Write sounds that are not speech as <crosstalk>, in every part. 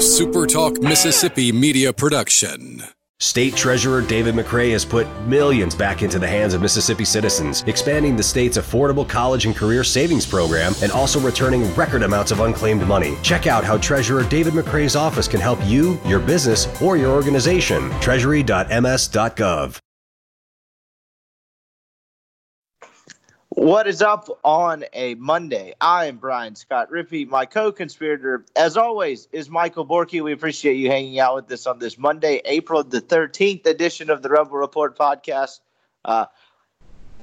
SuperTalk Mississippi media production. State Treasurer David McRae has put millions back into the hands of Mississippi citizens, expanding the state's affordable college and career savings program and also returning record amounts of unclaimed money. Check out how Treasurer David McRae's office can help you, your business, or your organization. Treasury.ms.gov. What is up on a Monday? I am Brian Scott Rippey. My co conspirator, as always, is Michael Borky. We appreciate you hanging out with us on this Monday, April the 13th edition of the Rebel Report podcast. Uh,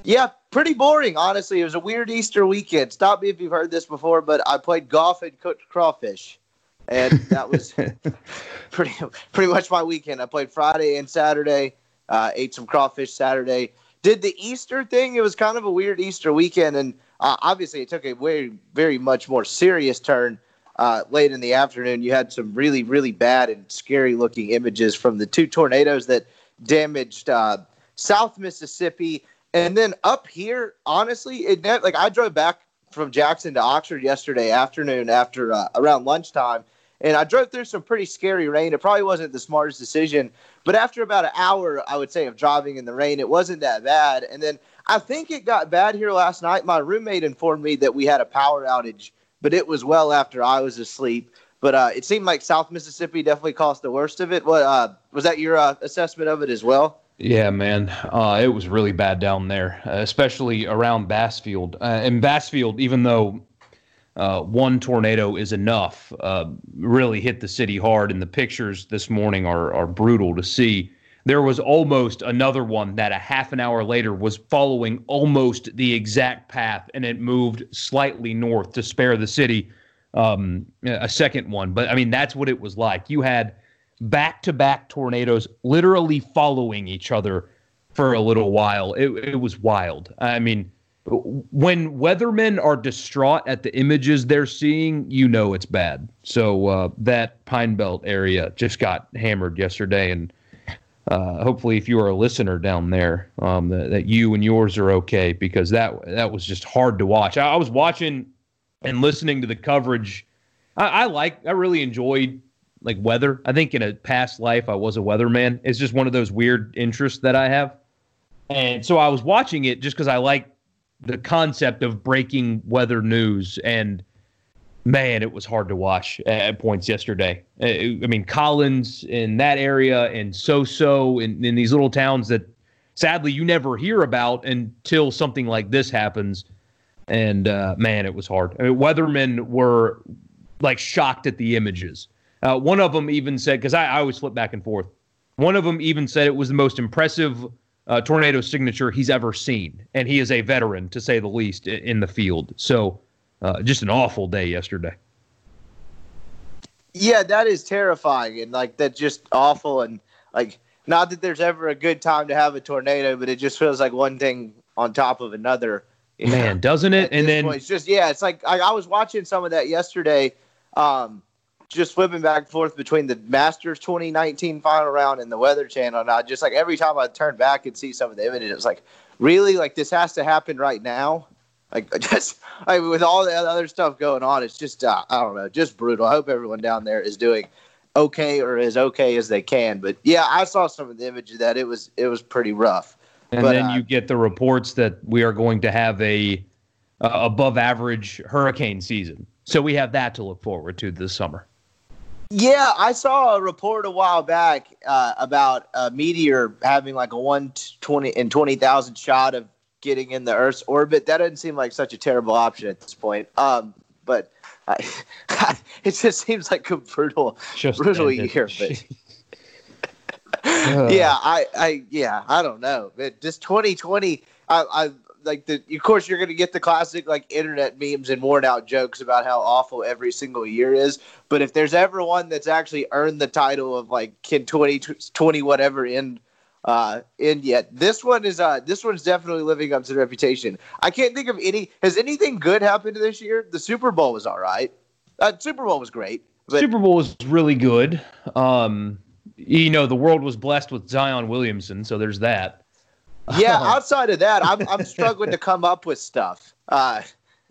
yeah, pretty boring, honestly. It was a weird Easter weekend. Stop me if you've heard this before, but I played golf and cooked crawfish. And that was <laughs> pretty, pretty much my weekend. I played Friday and Saturday, uh, ate some crawfish Saturday did the Easter thing. It was kind of a weird Easter weekend, and uh, obviously it took a very, very much more serious turn uh, late in the afternoon. You had some really, really bad and scary looking images from the two tornadoes that damaged uh, South Mississippi, and then up here. Honestly, it like I drove back from Jackson to Oxford yesterday afternoon after uh, around lunchtime and I drove through some pretty scary rain. It probably wasn't the smartest decision, but after about an hour, I would say, of driving in the rain, it wasn't that bad. And then I think it got bad here last night. My roommate informed me that we had a power outage, but it was well after I was asleep. But uh, it seemed like South Mississippi definitely caused the worst of it. What uh, was that your uh, assessment of it as well? Yeah, man, uh, it was really bad down there, especially around Bassfield. Uh, and Bassfield, even though uh, one tornado is enough. Uh, really hit the city hard, and the pictures this morning are are brutal to see. There was almost another one that a half an hour later was following almost the exact path, and it moved slightly north to spare the city um, a second one. But I mean, that's what it was like. You had back to back tornadoes literally following each other for a little while. It, it was wild. I mean when weathermen are distraught at the images they're seeing, you know it's bad. So uh, that Pine Belt area just got hammered yesterday, and uh, hopefully, if you are a listener down there, um, that, that, you and yours are okay because that that was just hard to watch. I, I was watching and listening to the coverage. I, I like, I really enjoyed like weather. I think in a past life I was a weatherman. It's just one of those weird interests that I have. And so I was watching it just because I like the concept of breaking weather news and man, it was hard to watch at points yesterday. Uh, I mean, Collins in that area and so-so in, in these little towns that sadly you never hear about until something like this happens. And uh, man, it was hard. I mean, weathermen were like shocked at the images. Uh, one of them even said, because I, I always flip back and forth. One of them even said it was the most impressive uh, tornado signature he's ever seen, and he is a veteran to say the least in, the field. So, uh, just an awful day yesterday. Yeah, that is terrifying, and like that's just awful, and like not that there's ever a good time to have a tornado, but it just feels like one thing on top of another. Man, know? doesn't it? and then point, it's just yeah, it's like I, I was watching some of that yesterday. Um, just flipping back and forth between the Masters 2019 final round and the Weather Channel. And I just like every time I turn back and see some of the images, it was like, really, like this has to happen right now. Like <laughs> just I mean, with all the other stuff going on, it's just uh, I don't know, just brutal. I hope everyone down there is doing okay or as okay as they can. But yeah, I saw some of the images that it was it was pretty rough. And but, then uh, you get the reports that we are going to have a uh, above average hurricane season. So we have that to look forward to this summer. Yeah, I saw a report a while back uh, about a meteor having like a one twenty and twenty thousand shot of getting in the Earth's orbit. That doesn't seem like such a terrible option at this point. Um, but I, <laughs> it just seems like a brutal, just brutal ended. year. But <laughs> <laughs> yeah, I, I, yeah, I don't know. But just twenty twenty, I, I like the of course you're going to get the classic like internet memes and worn out jokes about how awful every single year is. But if there's ever one that's actually earned the title of like can 20 20 whatever end uh end yet this one is uh this one's definitely living up to the reputation. I can't think of any has anything good happened this year? The super bowl was all right. Uh, super bowl was great but- super bowl was really good. Um you know the world was blessed with zion williamson so there's that yeah, <laughs> outside of that, I'm I'm struggling to come up with stuff. Uh,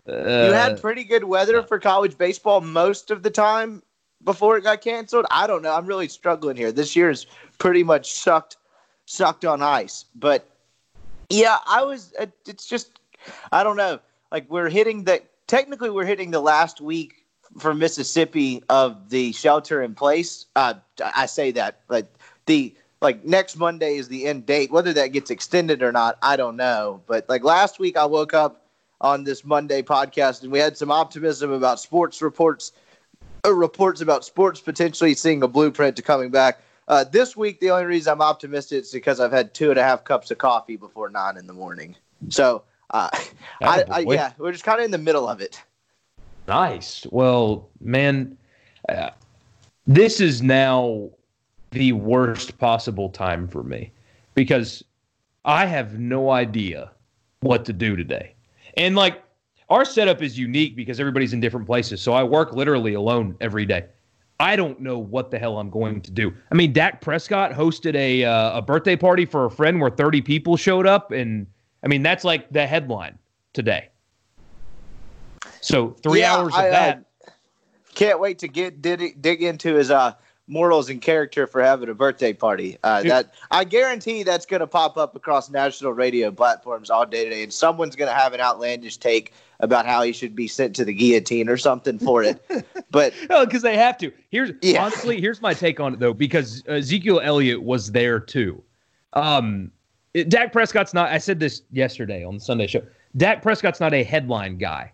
uh, you had pretty good weather for college baseball most of the time. before it got canceled. I don't know. I'm really struggling here. This year is pretty much sucked sucked on ice. But yeah, I was. It's just I don't know. Like we're hitting the technically we're hitting the last week for Mississippi of the shelter in place. Uh, I say that, but the like next Monday is the end date. Whether that gets extended or not, I don't know. But like last week, I woke up on this Monday podcast and we had some optimism about sports reports, uh, reports about sports potentially seeing a blueprint to coming back. Uh, this week, the only reason I'm optimistic is because I've had two and a half cups of coffee before nine in the morning. So, uh, <laughs> I, I, yeah, we're just kind of in the middle of it. Nice. Well, man, uh, this is now the worst possible time for me because I have no idea what to do today. And like our setup is unique because everybody's in different places. So I work literally alone every day. I don't know what the hell I'm going to do. I mean, Dak Prescott hosted a uh, a birthday party for a friend where 30 people showed up, and I mean that's like the headline today. So three yeah, hours of I, uh, that. Uh, can't wait to get dig, dig into his uh, morals and character for having a birthday party. Uh, that I guarantee that's going to pop up across national radio platforms all day today, and someone's going to have an outlandish take about how he should be sent to the guillotine or something for it. <laughs> But oh, because they have to. Here's yeah. honestly, here's my take on it though, because Ezekiel Elliott was there too. Um, it, Dak Prescott's not. I said this yesterday on the Sunday show. Dak Prescott's not a headline guy.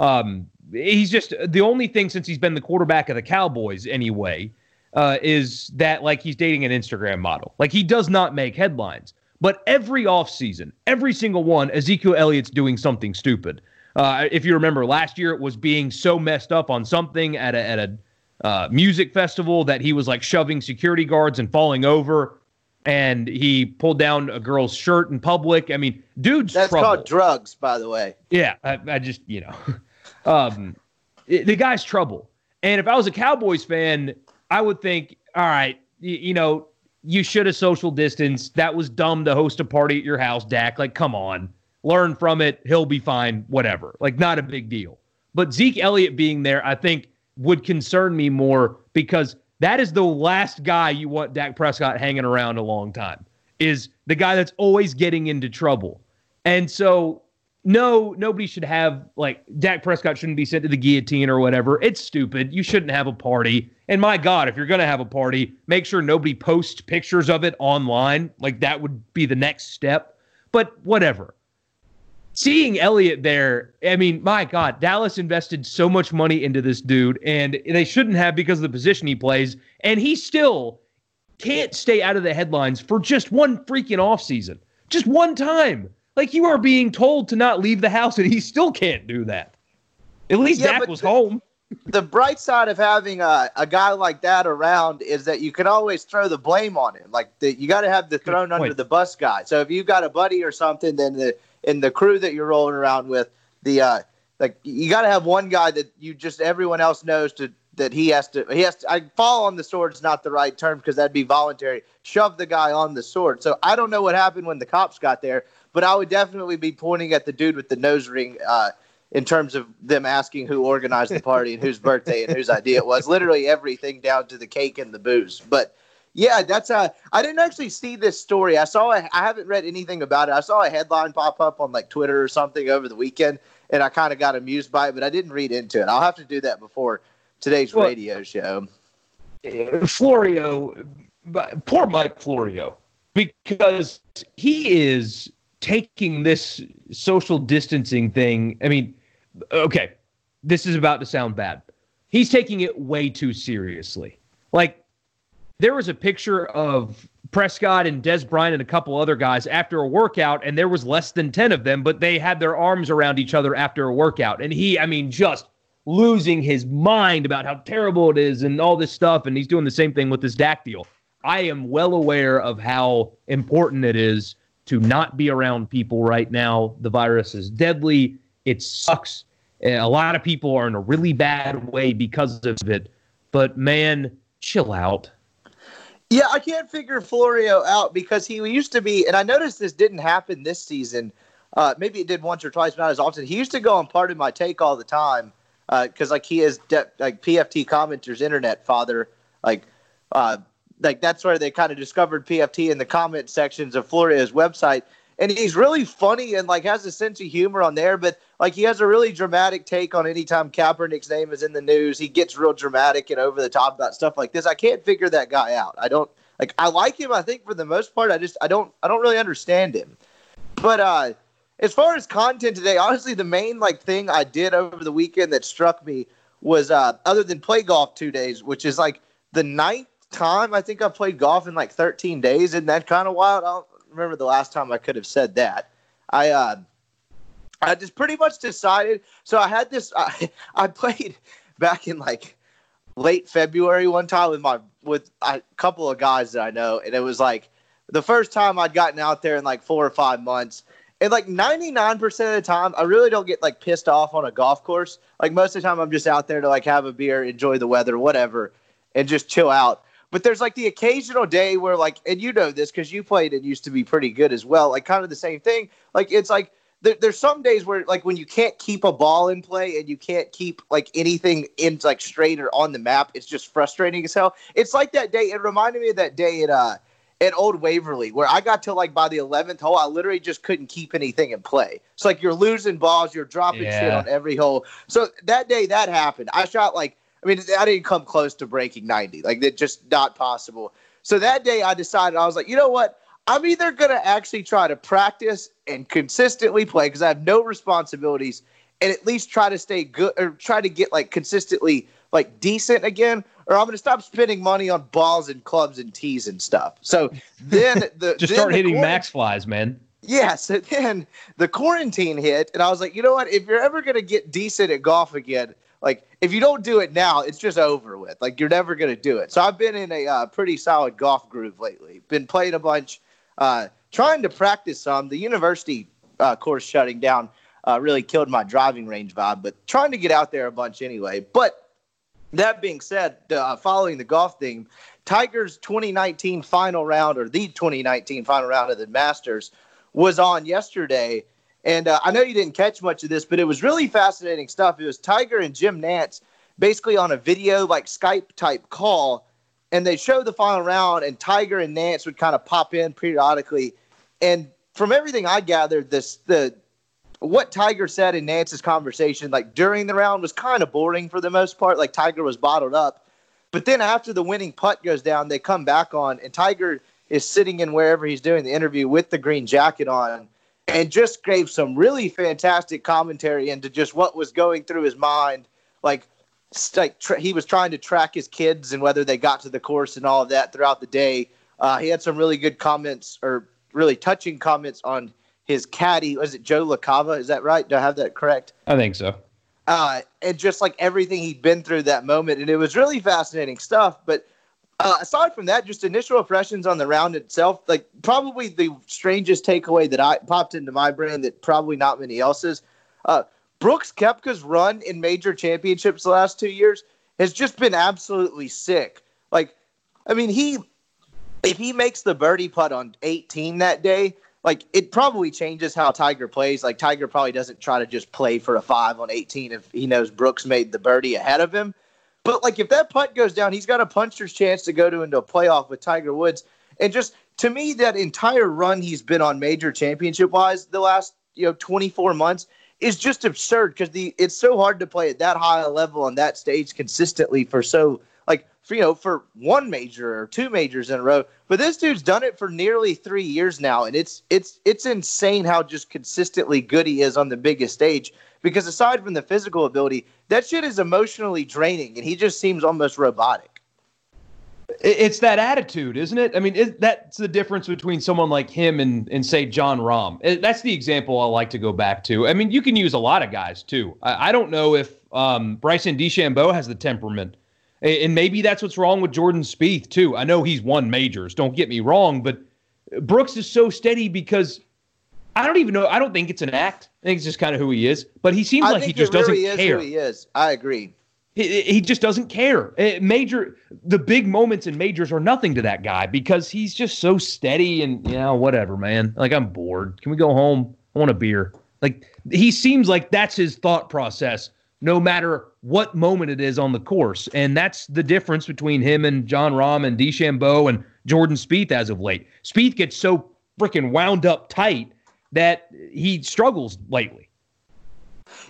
Um, he's just the only thing since he's been the quarterback of the Cowboys anyway uh, is that like he's dating an Instagram model. Like he does not make headlines. But every offseason, every single one, Ezekiel Elliott's doing something stupid. Uh, if you remember last year, it was being so messed up on something at a, at a uh, music festival that he was like shoving security guards and falling over. And he pulled down a girl's shirt in public. I mean, dude's That's trouble. called drugs, by the way. Yeah, I, I just, you know, <laughs> um, it, the guy's trouble. And if I was a Cowboys fan, I would think, all right, you, you know, you should have social distance. That was dumb to host a party at your house, Dak. Like, come on, learn from it. He'll be fine. Whatever. Like, not a big deal. But Zeke Elliott being there, I think, would concern me more because that is the last guy you want Dak Prescott hanging around a long time. Is the guy that's always getting into trouble. And so no, nobody should have like Dak Prescott shouldn't be sent to the guillotine or whatever. It's stupid. You shouldn't have a party. And my God, if you're gonna have a party, make sure nobody posts pictures of it online. Like that would be the next step. But whatever. Seeing Elliott there, I mean, my God, Dallas invested so much money into this dude, and they shouldn't have because of the position he plays. And he still can't stay out of the headlines for just one freaking offseason. Just one time. Like you are being told to not leave the house, and he still can't do that. At least yeah, Dak was the, home. The bright side of having a, a guy like that around is that you can always throw the blame on him. Like the, you got to have the thrown under the bus guy. So if you've got a buddy or something, then the in the crew that you're rolling around with, the uh, like you got to have one guy that you just everyone else knows to that he has to he has to I fall on the sword is not the right term because that'd be voluntary. Shove the guy on the sword. So I don't know what happened when the cops got there, but I would definitely be pointing at the dude with the nose ring uh, in terms of them asking who organized the party and whose birthday and whose idea it was. Literally everything down to the cake and the booze. But yeah, that's a. Uh, didn't actually see this story. I saw. A, I haven't read anything about it. I saw a headline pop up on like Twitter or something over the weekend, and I kind of got amused by it, but I didn't read into it. I'll have to do that before today's well, radio show. Florio, poor Mike Florio, because he is taking this social distancing thing. I mean, okay, this is about to sound bad. He's taking it way too seriously. Like, there was a picture of Prescott and Dez Bryant and a couple other guys after a workout, and there was less than 10 of them, but they had their arms around each other after a workout. And he, I mean, just losing his mind about how terrible it is and all this stuff. And he's doing the same thing with this Dak deal. I am well aware of how important it is to not be around people right now. The virus is deadly. It sucks. A lot of people are in a really bad way because of it. But man, chill out. Yeah, I can't figure Florio out because he used to be, and I noticed this didn't happen this season. Uh, maybe it did once or twice, but not as often. He used to go on Pardon My Take all the time. because uh, like he is de- like PFT commenters internet father like uh, like that's where they kind of discovered PFT in the comment sections of Florio's website and he's really funny and like has a sense of humor on there but like he has a really dramatic take on anytime Kaepernick's name is in the news he gets real dramatic and over the top about stuff like this I can't figure that guy out I don't like I like him I think for the most part I just I don't I don't really understand him but uh as far as content today, honestly, the main like thing I did over the weekend that struck me was uh, other than play golf two days, which is like the ninth time I think I played golf in like 13 days. Isn't that kind of wild? I don't remember the last time I could have said that. I uh, I just pretty much decided. So I had this. I, <laughs> I played back in like late February one time with my with a couple of guys that I know, and it was like the first time I'd gotten out there in like four or five months and like 99% of the time, I really don't get like pissed off on a golf course. Like most of the time, I'm just out there to like have a beer, enjoy the weather, whatever, and just chill out. But there's like the occasional day where like, and you know this because you played and used to be pretty good as well. Like kind of the same thing. Like it's like there, there's some days where like when you can't keep a ball in play and you can't keep like anything in like straight or on the map, it's just frustrating as hell. It's like that day. It reminded me of that day at uh at Old Waverly where I got to like by the 11th hole, I literally just couldn't keep anything in play. It's like you're losing balls, you're dropping yeah. shit on every hole. So that day that happened. I shot like, I mean, I didn't come close to breaking 90. Like, it's just not possible. So that day I decided, I was like, you know what? I'm either going to actually try to practice and consistently play because I have no responsibilities and at least try to stay good or try to get like consistently like decent again or I'm going to stop spending money on balls and clubs and tees and stuff. So <laughs> then the just then start the hitting max flies, man. Yeah. So then the quarantine hit, and I was like, you know what? If you're ever going to get decent at golf again, like if you don't do it now, it's just over with. Like you're never going to do it. So I've been in a uh, pretty solid golf groove lately. Been playing a bunch, uh, trying to practice some. The university uh, course shutting down uh, really killed my driving range vibe, but trying to get out there a bunch anyway. But that being said, uh, following the golf theme, Tiger's 2019 final round or the 2019 final round of the Masters was on yesterday. And uh, I know you didn't catch much of this, but it was really fascinating stuff. It was Tiger and Jim Nantz basically on a video, like Skype type call. And they showed the final round, and Tiger and Nantz would kind of pop in periodically. And from everything I gathered, this the what Tiger said in Nantz's conversation, like during the round, was kind of boring for the most part. Like Tiger was bottled up. But then after the winning putt goes down, they come back on, and Tiger is sitting in wherever he's doing the interview with the green jacket on and just gave some really fantastic commentary into just what was going through his mind. Like, like tra- he was trying to track his kids and whether they got to the course and all of that throughout the day. Uh, he had some really good comments or really touching comments on his caddy. Was it Joe LaCava? Is that right? Do I have that correct? I think so. Uh, and just like everything he'd been through that moment, and it was really fascinating stuff. But uh, aside from that, just initial impressions on the round itself, like probably the strangest takeaway that I popped into my brain that probably not many else's. Uh, Brooks Koepka's run in major championships the last two years has just been absolutely sick. Like, I mean, he if he makes the birdie putt on 18 that day, like it probably changes how Tiger plays. Like Tiger probably doesn't try to just play for a five on 18 if he knows Brooks made the birdie ahead of him. But like if that putt goes down, he's got a puncher's chance to go to into a playoff with Tiger Woods. And just to me, that entire run he's been on major championship wise the last you know 24 months is just absurd because the it's so hard to play at that high a level on that stage consistently for so like for, you know for one major or two majors in a row. But this dude's done it for nearly three years now, and it's it's it's insane how just consistently good he is on the biggest stage. Because aside from the physical ability, that shit is emotionally draining, and he just seems almost robotic. It's that attitude, isn't it? I mean, it, that's the difference between someone like him and, and say Jon Rahm. It, that's the example I like to go back to. I mean, you can use a lot of guys too. I, I don't know if um, Bryson DeChambeau has the temperament and maybe that's what's wrong with Jordan Spieth too. I know he's won majors. Don't get me wrong, but Brooks is so steady because I don't even know. I don't think it's an act. I think it's just kind of who he is. But he seems I like he just really doesn't care. he is. I agree. He, just doesn't care. Eh, major, the big moments in majors are nothing to that guy because he's just so steady and you know whatever, man. Like I'm bored. Can we go home? I want a beer. Like he seems like that's his thought process no matter what moment it is on the course. And that's the difference between him and Jon Rahm and DeChambeau and Jordan Spieth as of late. Spieth gets so freaking wound up tight that he struggles lately.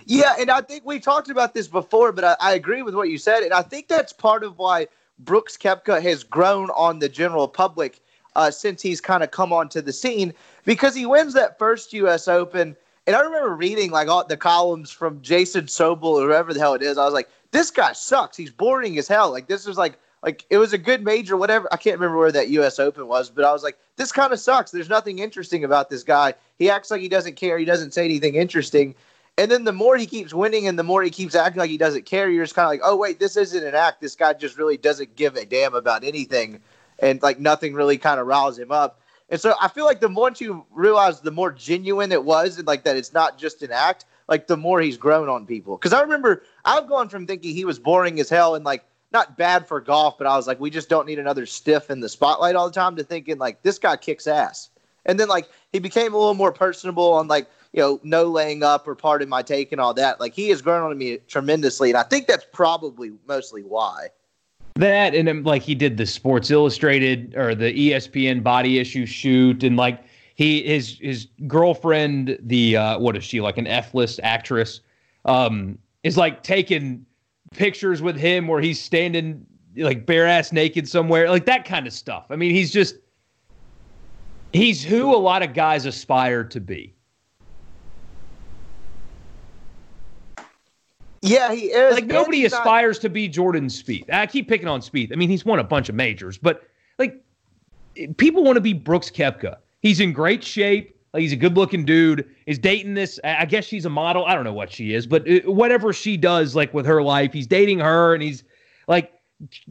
Yeah, and I think we talked about this before, but I, I, agree with what you said, and I think that's part of why Brooks Koepka has grown on the general public uh, since he's kind of come onto the scene because he wins that first U.S. Open. And I remember reading like all the columns from Jason Sobel or whoever the hell it is. I was like, this guy sucks. He's boring as hell. Like this was like like it was a good major, whatever. I can't remember where that U.S. Open was, but I was like, this kind of sucks. There's nothing interesting about this guy. He acts like he doesn't care. He doesn't say anything interesting. And then the more he keeps winning and the more he keeps acting like he doesn't care, you're just kind of like, oh, wait, this isn't an act. This guy just really doesn't give a damn about anything. And like nothing really kind of riles him up. And so I feel like the more you realize the more genuine it was and like that it's not just an act, like the more he's grown on people. Because I remember I've gone from thinking he was boring as hell and like not bad for golf, but I was like, we just don't need another stiff in the spotlight all the time to thinking like this guy kicks ass. And then like he became a little more personable on like you know, no laying up or Pardon My Take and all that. Like he has grown on me tremendously, and I think that's probably mostly why. That and then, like he did the Sports Illustrated or the ESPN body issue shoot, and like he his his girlfriend, the uh, what is she like an F list actress, um, is like taking pictures with him where he's standing like bare ass naked somewhere, like that kind of stuff. I mean, he's just he's who a lot of guys aspire to be. Yeah, he is. Like nobody aspires not... to be Jordan Spieth. I keep picking on Spieth. I mean, he's won a bunch of majors, but like people want to be Brooks Koepka. He's in great shape. Like he's a good-looking dude. Is dating this? I guess she's a model. I don't know what she is, but uh, whatever she does, like with her life, he's dating her, and he's like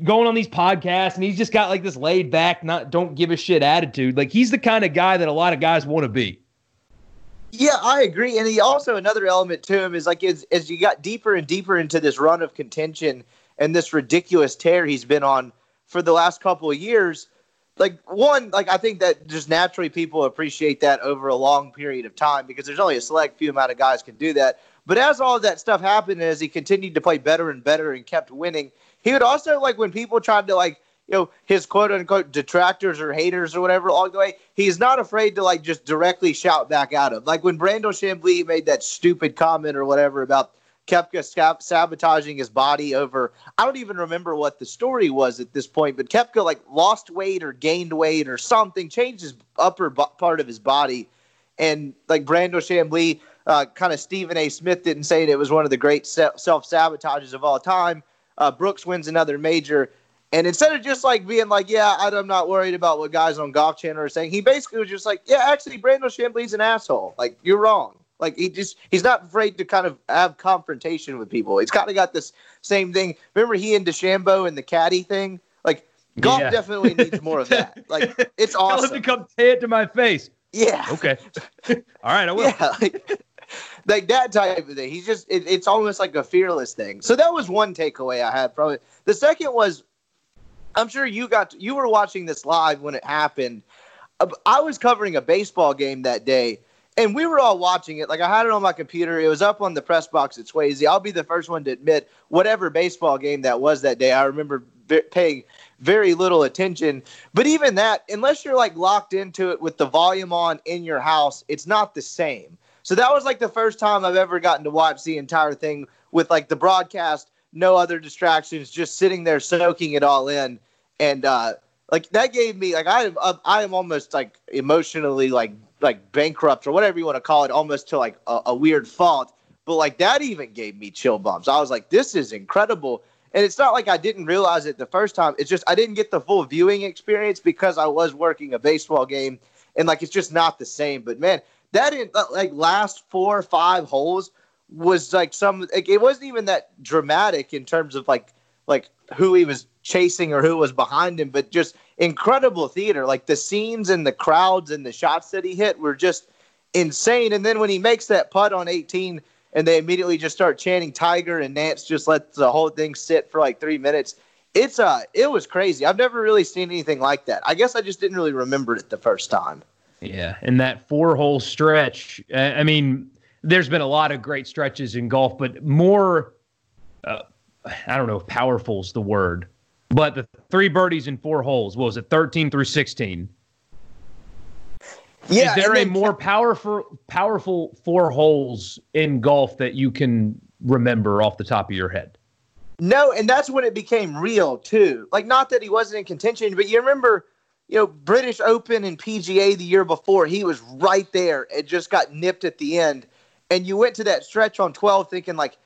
going on these podcasts, and he's just got like this laid back, not don't give a shit attitude. Like he's the kind of guy that a lot of guys want to be. Yeah, I agree. And he also another element to him is like as as you got deeper and deeper into this run of contention and this ridiculous tear he's been on for the last couple of years, like one, like I think that just naturally people appreciate that over a long period of time because there's only a select few amount of guys can do that. But as all that stuff happened, as he continued to play better and better and kept winning, he would also like when people tried to like you know his quote unquote detractors or haters or whatever along the way, he's not afraid to like just directly shout back at him. Like when Brandel Chamblee made that stupid comment or whatever about Koepka sabotaging his body over. I don't even remember what the story was at this point, but Koepka like lost weight or gained weight or something, changed his upper part of his body, and like Brandel Chamblee, uh, kind of Stephen A. Smith didn't say it was one of the great self sabotages of all time. Uh, Brooks wins another major. And instead of just like being like, yeah, I'm not worried about what guys on Golf Channel are saying, he basically was just like, yeah, actually, Brandel Chamblee's an asshole. Like, you're wrong. Like, he just, he's not afraid to kind of have confrontation with people. He's kind of got this same thing. Remember he and DeChambeau and the caddy thing? Like, golf yeah. definitely needs more of that. <laughs> Like, it's awesome. Tell him to come say it to my face. Yeah. Okay. <laughs> All right, I will. Yeah. Like, like that type of thing. He's just, it, it's almost like a fearless thing. So that was one takeaway I had from it. The second was I'm sure you got to, you were watching this live when it happened. Uh, I was covering a baseball game that day, and we were all watching it. Like I had it on my computer. It was up on the press box at Swayze. I'll be the first one to admit, whatever baseball game that was that day, I remember paying very little attention. But even that, unless you're like locked into it with the volume on in your house, it's not the same. So that was like the first time I've ever gotten to watch the entire thing with like the broadcast no other distractions, just sitting there soaking it all in, and uh, like that gave me like I am I am almost like emotionally like like bankrupt or whatever you want to call it, almost to like a, a weird fault. But like that even gave me chill bumps. I was like, this is incredible. And it's not like I didn't realize it the first time. It's just I didn't get the full viewing experience because I was working a baseball game, and like it's just not the same. But man, that in like last four or five holes was like some like, it wasn't even that dramatic in terms of like like who he was chasing or who was behind him, but just incredible theater. Like the scenes and the crowds and the shots that he hit were just insane. And then when he makes that putt on 18 and they immediately just start chanting Tiger and Nantz just let the whole thing sit for like three minutes. It's uh it was crazy. I've never really seen anything like that. I guess I just didn't really remember it the first time. Yeah, and that four hole stretch. I mean, there's been a lot of great stretches in golf, but more uh, I don't know if powerful's the word, but the three birdies in four holes. What was it 13 through 16? Yeah, Is there a more powerful powerful four holes in golf that you can remember off the top of your head? No, and that's when it became real too. Like not that he wasn't in contention, but you remember, you know, British Open and PGA the year before, he was right there. It just got nipped at the end. And you went to that stretch on 12 thinking like,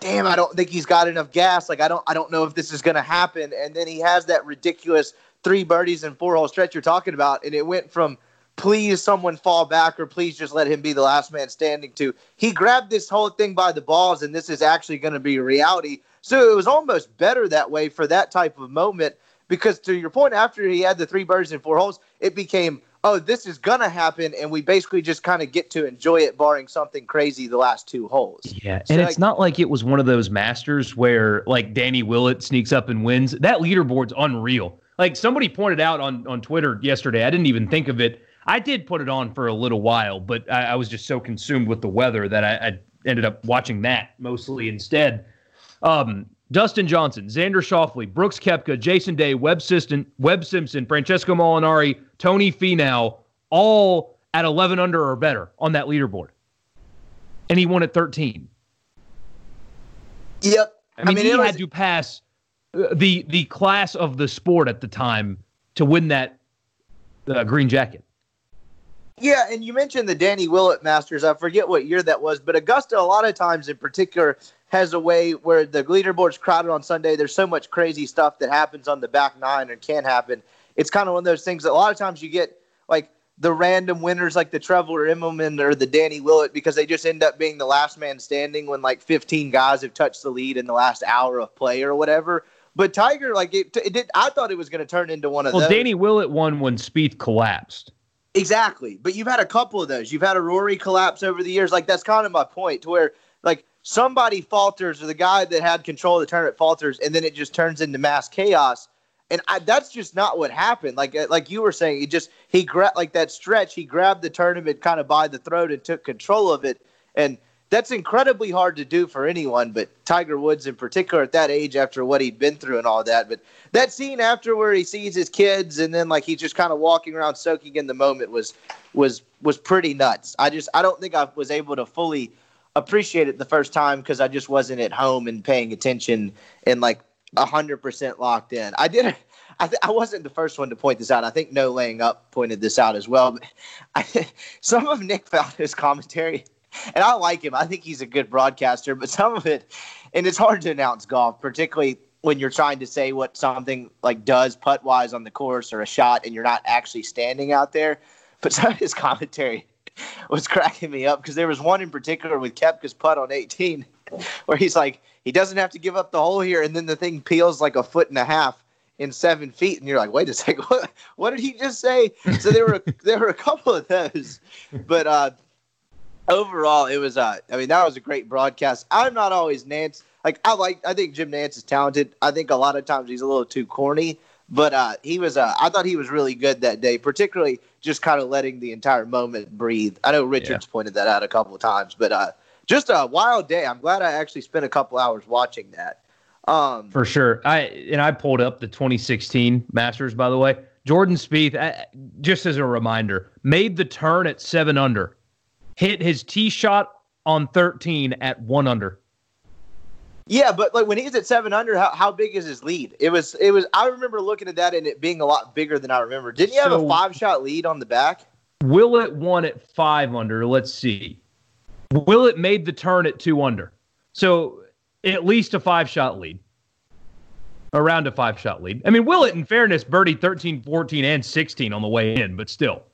damn, I don't think he's got enough gas. Like I don't I don't know if this is gonna happen. And then he has that ridiculous three birdies and four hole stretch you're talking about. And it went from please someone fall back or please just let him be the last man standing to he grabbed this whole thing by the balls and this is actually going to be reality so it was almost better that way for that type of moment because to your point after he had the three birds and four holes it became oh this is going to happen and we basically just kind of get to enjoy it barring something crazy the last two holes Yeah, So, and like- it's not like it was one of those masters where like Danny Willett sneaks up and wins. That leaderboard's unreal. Like somebody pointed out on on Twitter yesterday. I didn't even think of it. I did put it on for a little while, but I, I was just so consumed with the weather that I, I ended up watching that mostly instead. Um, Dustin Johnson, Xander Schauffele, Brooks Koepka, Jason Day, Webb Simpson, Webb Simpson, Francesco Molinari, Tony Finau, all at 11 under or better on that leaderboard. And he won at 13. yep I mean, it he was- had to pass uh, the the class of the sport at the time to win that uh, green jacket. Yeah, and you mentioned the Danny Willett Masters. I forget what year that was, but Augusta, a lot of times in particular, has a way where the leaderboard's crowded on Sunday. There's so much crazy stuff that happens on the back nine and can happen. It's kind of one of those things that a lot of times you get like the random winners like the Trevor Immelman or the Danny Willett because they just end up being the last man standing when like 15 guys have touched the lead in the last hour of play or whatever. But Tiger, like it, it did. I thought it was going to turn into one of Well, those. Danny Willett won when Spieth collapsed. Exactly. But you've had a couple of those. You've had a Rory collapse over the years. Like that's kind of my point, to where like somebody falters or the guy that had control of the tournament falters, and then it just turns into mass chaos. And I, that's just not what happened. Like uh, like you were saying, he just he grabbed like that stretch. He grabbed the tournament kind of by the throat and took control of it. And that's incredibly hard to do for anyone, but Tiger Woods in particular at that age after what he'd been through and all that. But that scene after where he sees his kids and then like he's just kind of walking around soaking in the moment was was was pretty nuts. I just I don't think I was able to fully appreciate it the first time because I just wasn't at home and paying attention and like hundred percent locked in. I did. <laughs> I, th- I wasn't the first one to point this out. I think No Laying Up pointed this out as well. But <laughs> I, <laughs> some of Nick Faldo's commentary, and I like him. I think he's a good broadcaster, but some of it, and it's hard to announce golf, particularly when you're trying to say what something like does putt wise on the course or a shot, and you're not actually standing out there. But some of his commentary was cracking me up because there was one in particular with Koepka's putt on 18 <laughs> where he's like, he doesn't have to give up the hole here, and then the thing peels like a foot and a half in seven feet, and you're like, wait a <laughs> second, what, what did he just say? So there were <laughs> there were a couple of those, but uh, overall, it was uh, I mean, that was a great broadcast. I'm not always Nantz. Like I like, I think Jim Nantz is talented. I think a lot of times he's a little too corny, but uh, he was. Uh, I thought he was really good that day, particularly just kind of letting the entire moment breathe. I know Richards pointed that out a couple of times, but uh, just a wild day. I'm glad I actually spent a couple hours watching that. Um, For sure. I and I pulled up the 2016 Masters by the way. Jordan Spieth, I, just as a reminder, made the turn at 7 under. Hit his tee shot on 13 at 1 under. Yeah, but like when he's at seven under, how, how big is his lead? It was it was. I remember looking at that and it being a lot bigger than I remember. Didn't he have So- a five shot lead on the back? Willett won at 5 under. Let's see. Willett made the turn at 2 under. So at least a 5 shot lead. Around a 5 shot lead. I mean, Willett in fairness birdied 13, 14 and 16 on the way in, but still.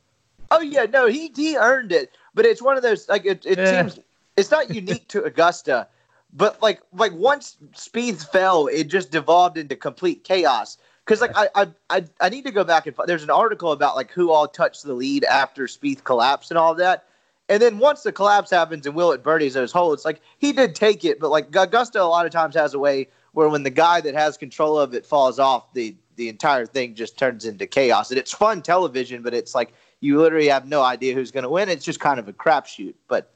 Oh yeah, no, he he earned it. But it's one of those like it, it Eh. seems it's not <laughs> unique to Augusta, but like like once Spieth fell, it just devolved into complete chaos. Because like I, I I I need to go back and there's an article about like who all touched the lead after Spieth collapsed and all that. And then once the collapse happens and Will Willett birdies those holes, it's like he did take it, but like Augusta a lot of times has a way where when the guy that has control of it falls off, the the entire thing just turns into chaos. And it's fun television, but it's like you literally have no idea who's going to win. It's just kind of a crapshoot. But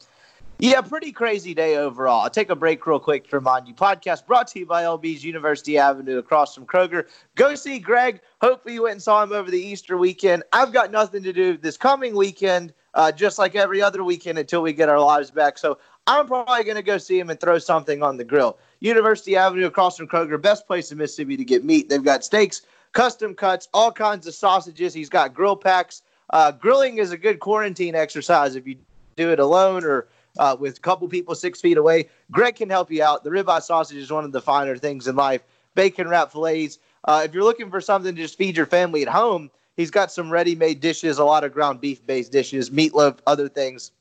Yeah, pretty crazy day overall. I'll take a break real quick to remind you. Podcast brought to you by LB's University Avenue across from Kroger. Go see Greg. Hopefully, you went and saw him over the Easter weekend. I've got nothing to do this coming weekend, uh, just like every other weekend until we get our lives back. So I'm probably going to go see him and throw something on the grill. University Avenue across from Kroger, best place in Mississippi to get meat. They've got steaks, custom cuts, all kinds of sausages. He's got grill packs. Uh, grilling is a good quarantine exercise if you do it alone or uh, with a couple people six feet away. Greg can help you out. The ribeye sausage is one of the finer things in life. Bacon wrap fillets. Uh, if you're looking for something to just feed your family at home, he's got some ready-made dishes, a lot of ground beef-based dishes, meatloaf, other things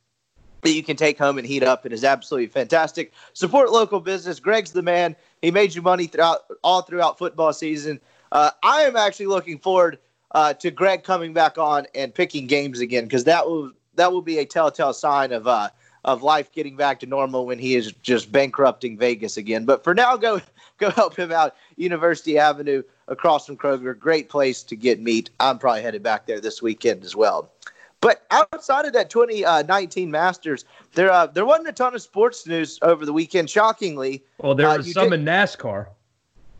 that you can take home and heat up. It is absolutely fantastic. Support local business. Greg's the man. He made you money throughout all throughout football season. Uh, I am actually looking forward uh, to Greg coming back on and picking games again because that will that will be a telltale sign of uh, of life getting back to normal when he is just bankrupting Vegas again. But for now, go <laughs> go help him out. University Avenue across from Kroger, great place to get meat. I'm probably headed back there this weekend as well. But outside of that 2019 Masters, there uh, there wasn't a ton of sports news over the weekend. Shockingly, well, there uh, was some did, in NASCAR.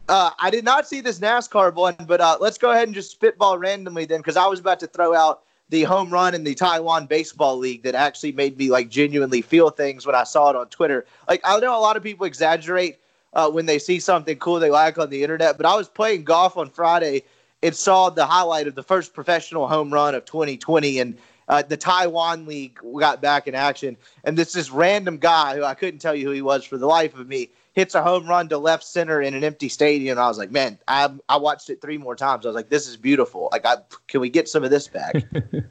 Uh, I did not see this NASCAR one, but uh, let's go ahead and just spitball randomly then, because I was about to throw out the home run in the Taiwan Baseball League that actually made me like genuinely feel things when I saw it on Twitter. Like I know a lot of people exaggerate uh, when they see something cool they like on the internet, but I was playing golf on Friday and saw the highlight of the first professional home run of 2020 and uh, the Taiwan League got back in action, and this this random guy who I couldn't tell you who he was for the life of me hits a home run to left center in an empty stadium. I was like, man, I I watched it three more times. I was like, this is beautiful. Like, I can we get some of this back?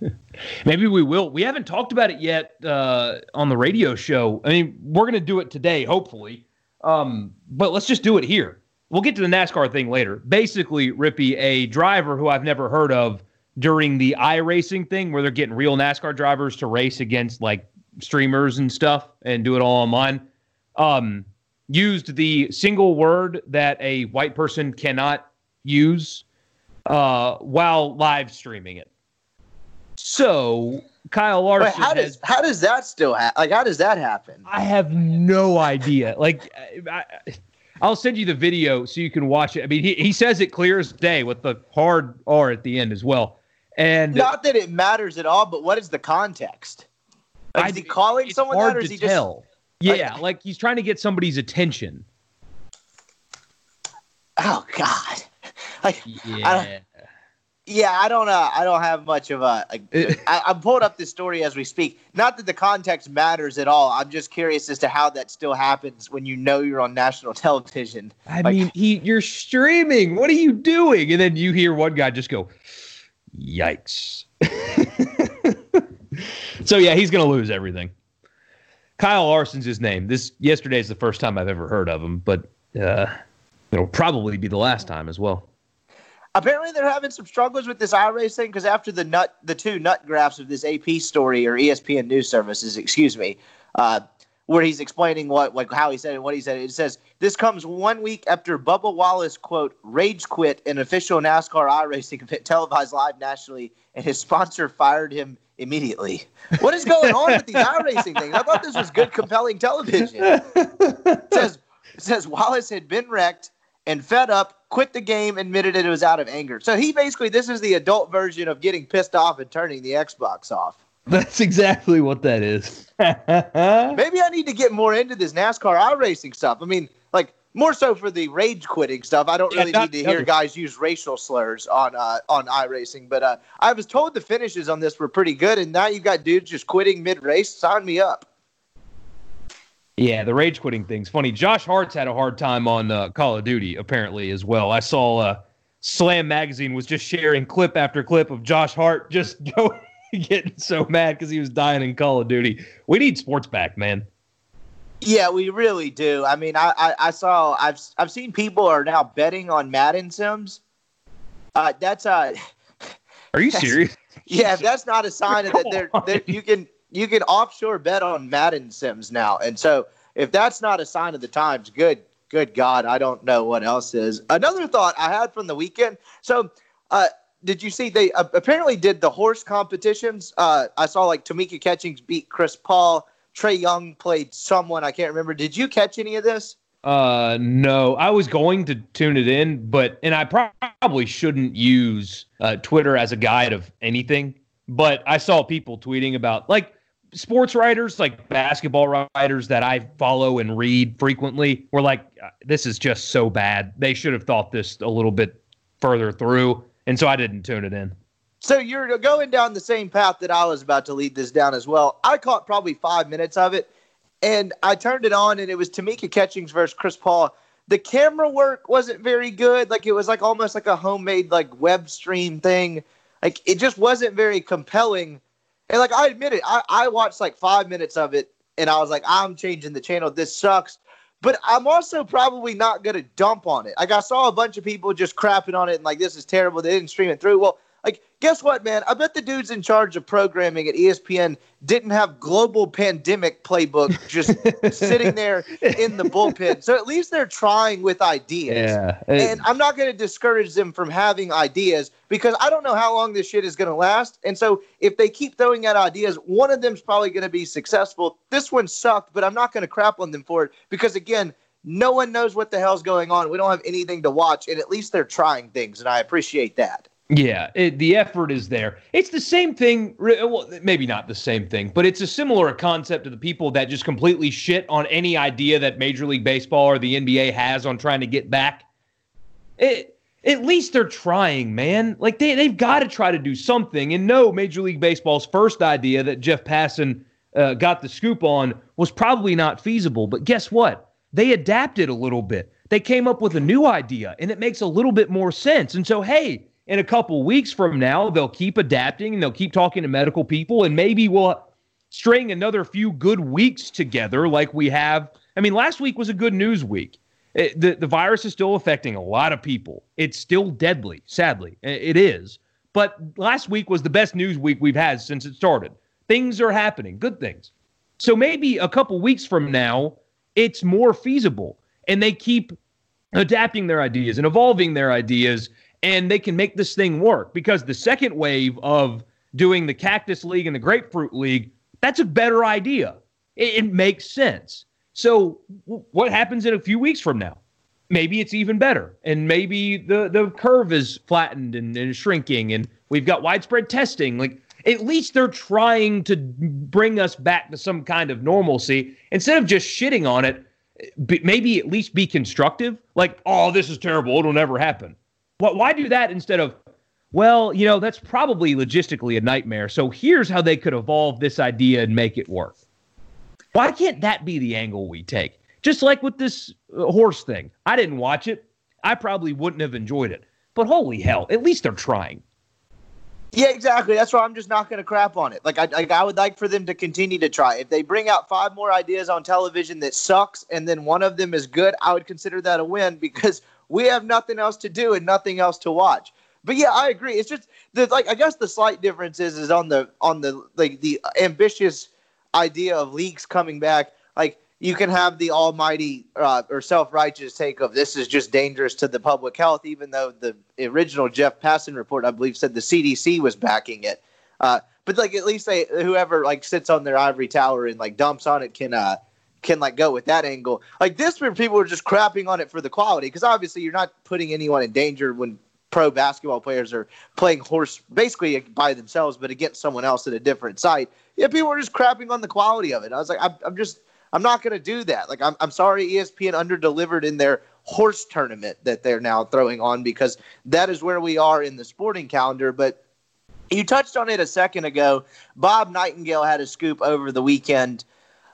<laughs> Maybe we will. We haven't talked about it yet uh, on the radio show. I mean, we're gonna do it today, hopefully. Um, but let's just do it here. We'll get to the NASCAR thing later. Basically, Rippey, a driver who I've never heard of during the iRacing thing, where they're getting real NASCAR drivers to race against like streamers and stuff and do it all online. Um, used the single word that a white person cannot use uh, while live streaming it. So Kyle Larson. Wait, how does how does that still happen? Like how does that happen? I have no idea. Like I, will send you the video so you can watch it. I mean, he, he says it clear as day with the hard R at the end as well. And not that it matters at all, but what is the context? Like, is he calling someone that, or is he tell. Just? Yeah, like, like he's trying to get somebody's attention. Oh God! <laughs> Like, yeah. I yeah, I don't. Uh, I don't have much of a. a I, I'm pulling up this story as we speak. Not that the context matters at all. I'm just curious as to how that still happens when you know you're on national <laughs> television. I like, mean, he you're streaming. What are you doing? And then you hear one guy just go, "Yikes!" <laughs> so yeah, he's gonna lose everything. Kyle Larson's his name. This yesterday is the first time I've ever heard of him, but uh, it'll probably be the last time as well. Apparently, they're having some struggles with this iRace thing because after the nut, the two nut graphs of this AP story or ESPN news services, excuse me, uh, where he's explaining what, like how he said it, what he said. It says this comes one week after Bubba Wallace quote rage quit an official NASCAR iRacing event televised live nationally, and his sponsor fired him immediately. What is going on with these iRacing things? I thought this was good, compelling television. It says it says Wallace had been wrecked and fed up, quit the game, admitted it was out of anger. So he basically this is the adult version of getting pissed off and turning the Xbox off. <laughs> That's exactly what that is. <laughs> Maybe I need to get more into this NASCAR iRacing stuff. I mean, like more so for the rage quitting stuff. I don't really yeah, need to hear guys use racial slurs on uh, on iRacing, but uh, I was told the finishes on this were pretty good, and now you've got dudes just quitting mid race. Sign me up. Yeah, the rage quitting thing's funny. Josh Hart's had a hard time on uh, Call of Duty apparently as well. I saw uh, Slam Magazine was just sharing clip after clip of Josh Hart just <laughs> going <laughs> getting so mad because he was dying in Call of Duty. We need sports back, man. Yeah, we really do. I mean, I, I, I, saw I've I've seen people are now betting on Madden Sims. Uh, that's uh. Are you <laughs> serious? Yeah, that's not a sign of that they're, they're, you can you can offshore bet on Madden Sims now, and so if that's not a sign of the times, good good God, I don't know what else is. Another thought I had from the weekend. So, uh, did you see they uh, apparently did the horse competitions? Uh, I saw like Tamika Catchings beat Chris Paul. Trae Young played someone I can't remember. Did you catch any of this? Uh, no, I was going to tune it in, but and I probably shouldn't use uh, Twitter as a guide of anything. But I saw people tweeting about like sports writers, like basketball writers that I follow and read frequently, were like, uh, "This is just so bad. They should have thought this a little bit further through." And so I didn't tune it in. So you're going down the same path that I was about to lead this down as well. I caught probably five minutes of it and I turned it on, and it was Tamika Catchings versus Chris Paul. The camera work wasn't very good. Like it was like almost like a homemade like web stream thing. Like it just wasn't very compelling. And like I admit it, I, I watched like five minutes of it, and I was like, I'm changing the channel. This sucks. But I'm also probably not gonna dump on it. Like I saw a bunch of people just crapping on it and like this is terrible. They didn't stream it through. Well, guess what, man? I bet the dudes in charge of programming at ESPN didn't have global pandemic playbook just <laughs> sitting there in the bullpen. So at least they're trying with ideas. Yeah. And I'm not going to discourage them from having ideas because I don't know how long this shit is going to last. And so if they keep throwing out ideas, one of them's probably going to be successful. This one sucked, but I'm not going to crap on them for it because, again, no one knows what the hell's going on. We don't have anything to watch, and at least they're trying things, and I appreciate that. Yeah, it, the effort is there. It's the same thing. Well, maybe not the same thing, but it's a similar concept to the people that just completely shit on any idea that Major League Baseball or the NBA has on trying to get back. It, at least they're trying, man. Like they they've got to try to do something. And no, Major League Baseball's first idea that Jeff Passan uh, got the scoop on was probably not feasible. But guess what? They adapted a little bit. They came up with a new idea, and it makes a little bit more sense. And so, hey in a couple weeks from now, they'll keep adapting and they'll keep talking to medical people, and maybe we'll string another few good weeks together like we have. I mean, last week was a good news week. It, the, the virus is still affecting a lot of people. It's still deadly, sadly. It is. But last week was the best news week we've had since it started. Things are happening, good things. So maybe a couple weeks from now, it's more feasible. And they keep adapting their ideas and evolving their ideas and they can make this thing work because the second wave of doing the Cactus League and the Grapefruit League, that's a better idea. It, it makes sense. So, w- what happens in a few weeks from now? Maybe it's even better, and maybe the the curve is flattened and, and shrinking, and we've got widespread testing. Like at least they're trying to bring us back to some kind of normalcy instead of just shitting on it. Eh, maybe at least be constructive. Like, oh, this is terrible. It'll never happen. Why do that instead of, well, you know, that's probably logistically a nightmare. So here's how they could evolve this idea and make it work. Why can't that be the angle we take? Just like with this uh, horse thing. I didn't watch it. I probably wouldn't have enjoyed it. But holy hell, at least they're trying. Yeah, exactly. That's why I'm just not going to crap on it. Like I, like I would like for them to continue to try. If they bring out five more ideas on television that sucks, and then one of them is good, I would consider that a win because we have nothing else to do and nothing else to watch. But yeah, I agree. It's just the like I guess the slight difference is is on the on the like the ambitious idea of leagues coming back. Like you can have the almighty uh, or self-righteous take of this is just dangerous to the public health, even though the original Jeff Passan report, I believe, said the CDC was backing it. Uh, but like at least they whoever like sits on their ivory tower and like dumps on it can uh, can like go with that angle. Like this, where people are just crapping on it for the quality, because obviously you're not putting anyone in danger when pro basketball players are playing horse basically by themselves, but against someone else at a different site. Yeah, people are just crapping on the quality of it. I was like, I'm, I'm just, I'm not going to do that. Like, I'm, I'm sorry, ESPN underdelivered in their horse tournament that they're now throwing on because that is where we are in the sporting calendar. But you touched on it a second ago. Bob Nightingale had a scoop over the weekend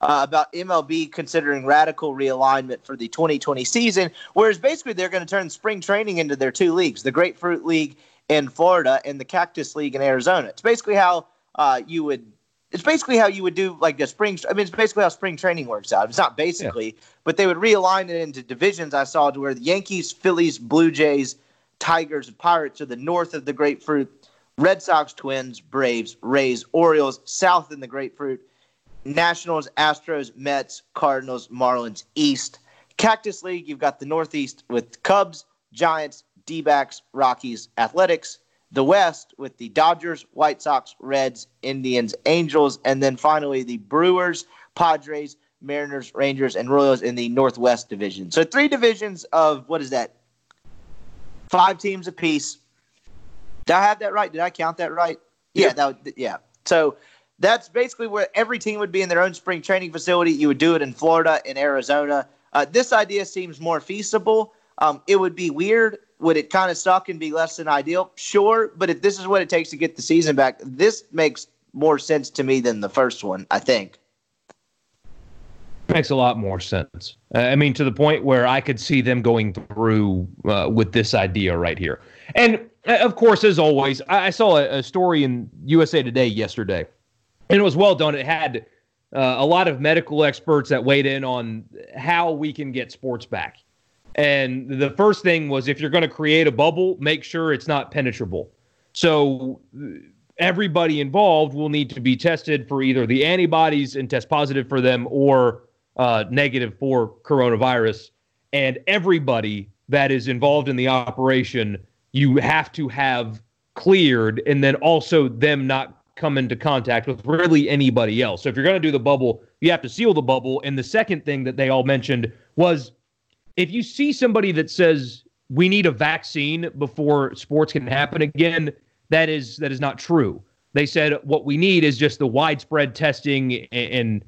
uh, about MLB considering radical realignment for the 2020 season, whereas basically they're going to turn spring training into their two leagues, the Grapefruit League in Florida and the Cactus League in Arizona. It's basically how uh, you would. It's basically how you would do like the spring. I mean, it's basically how spring training works out. It's not basically, yeah. but they would realign it into divisions. I saw to where the Yankees, Phillies, Blue Jays, Tigers, and Pirates are the north of the Grapefruit. Red Sox, Twins, Braves, Rays, Orioles, south in the Grapefruit, Nationals, Astros, Mets, Cardinals, Marlins, East. Cactus League, you've got the Northeast with Cubs, Giants, D backs, Rockies, Athletics. the West with the Dodgers, White Sox, Reds, Indians, Angels, and then finally the Brewers, Padres, Mariners, Rangers, and Royals in the Northwest division. So three divisions of what is that? Five teams apiece. Did I have that right? Did I count that right? Yeah, that yeah. So that's basically where every team would be in their own spring training facility. You would do it in Florida, in Arizona. Uh, this idea seems more feasible. Um, it would be weird. Would it kind of suck and be less than ideal? Sure. But if this is what it takes to get the season back, this makes more sense to me than the first one, I think. Makes a lot more sense. Uh, I mean, to the point where I could see them going through uh, with this idea right here. And uh, of course, as always, I, I saw a, a, story in USA Today yesterday, and it was well done. It had uh, a lot of medical experts that weighed in on how we can get sports back. And the first thing was if you're going to create a bubble, make sure it's not penetrable. So everybody involved will need to be tested for either the antibodies and test positive for them or uh, negative for coronavirus. And everybody that is involved in the operation, you have to have cleared, and then also them not come into contact with really anybody else. So if you're going to do the bubble, you have to seal the bubble. And the second thing that they all mentioned was if you see somebody that says we need a vaccine before sports can happen again, that is that is not true. They said what we need is just the widespread testing and,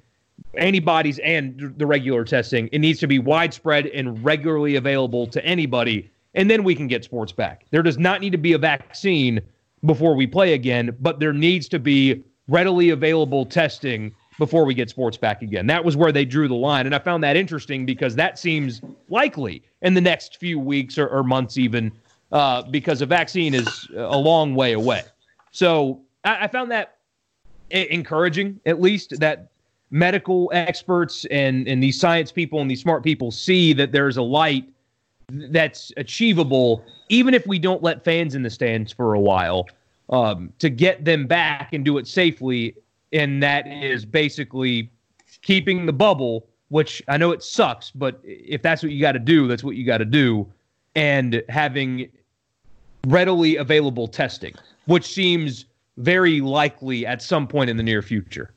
antibodies and the regular testing. It needs to be widespread and regularly available to anybody, and then we can get sports back. There does not need to be a vaccine before we play again, but there needs to be readily available testing before we get sports back again. That was where they drew the line. And I found that interesting because that seems likely in the next few weeks or, or months, even uh, because a vaccine is a long way away. So I, I found that encouraging, at least that medical experts and, and these science people and these smart people see that there's a light that's achievable, even if we don't let fans in the stands for a while, um, to get them back and do it safely. And that is basically keeping the bubble, which I know it sucks, but if that's what you got to do, that's what you got to do. And having readily available testing, which seems very likely at some point in the near future.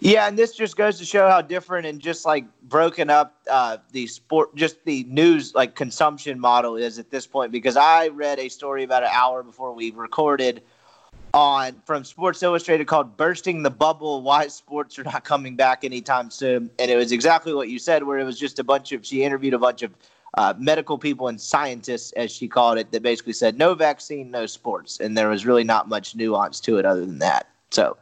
Yeah, and this just goes to show how different and just like broken up uh, the sport, just the news like consumption model is at this point. Because I read a story about an hour before we recorded on from Sports Illustrated called "Bursting the Bubble: Why Sports Are Not Coming Back Anytime Soon," and it was exactly what you said, where it was just a bunch of she interviewed a bunch of uh, medical people and scientists, as she called it, that basically said no vaccine, no sports, and there was really not much nuance to it other than that. So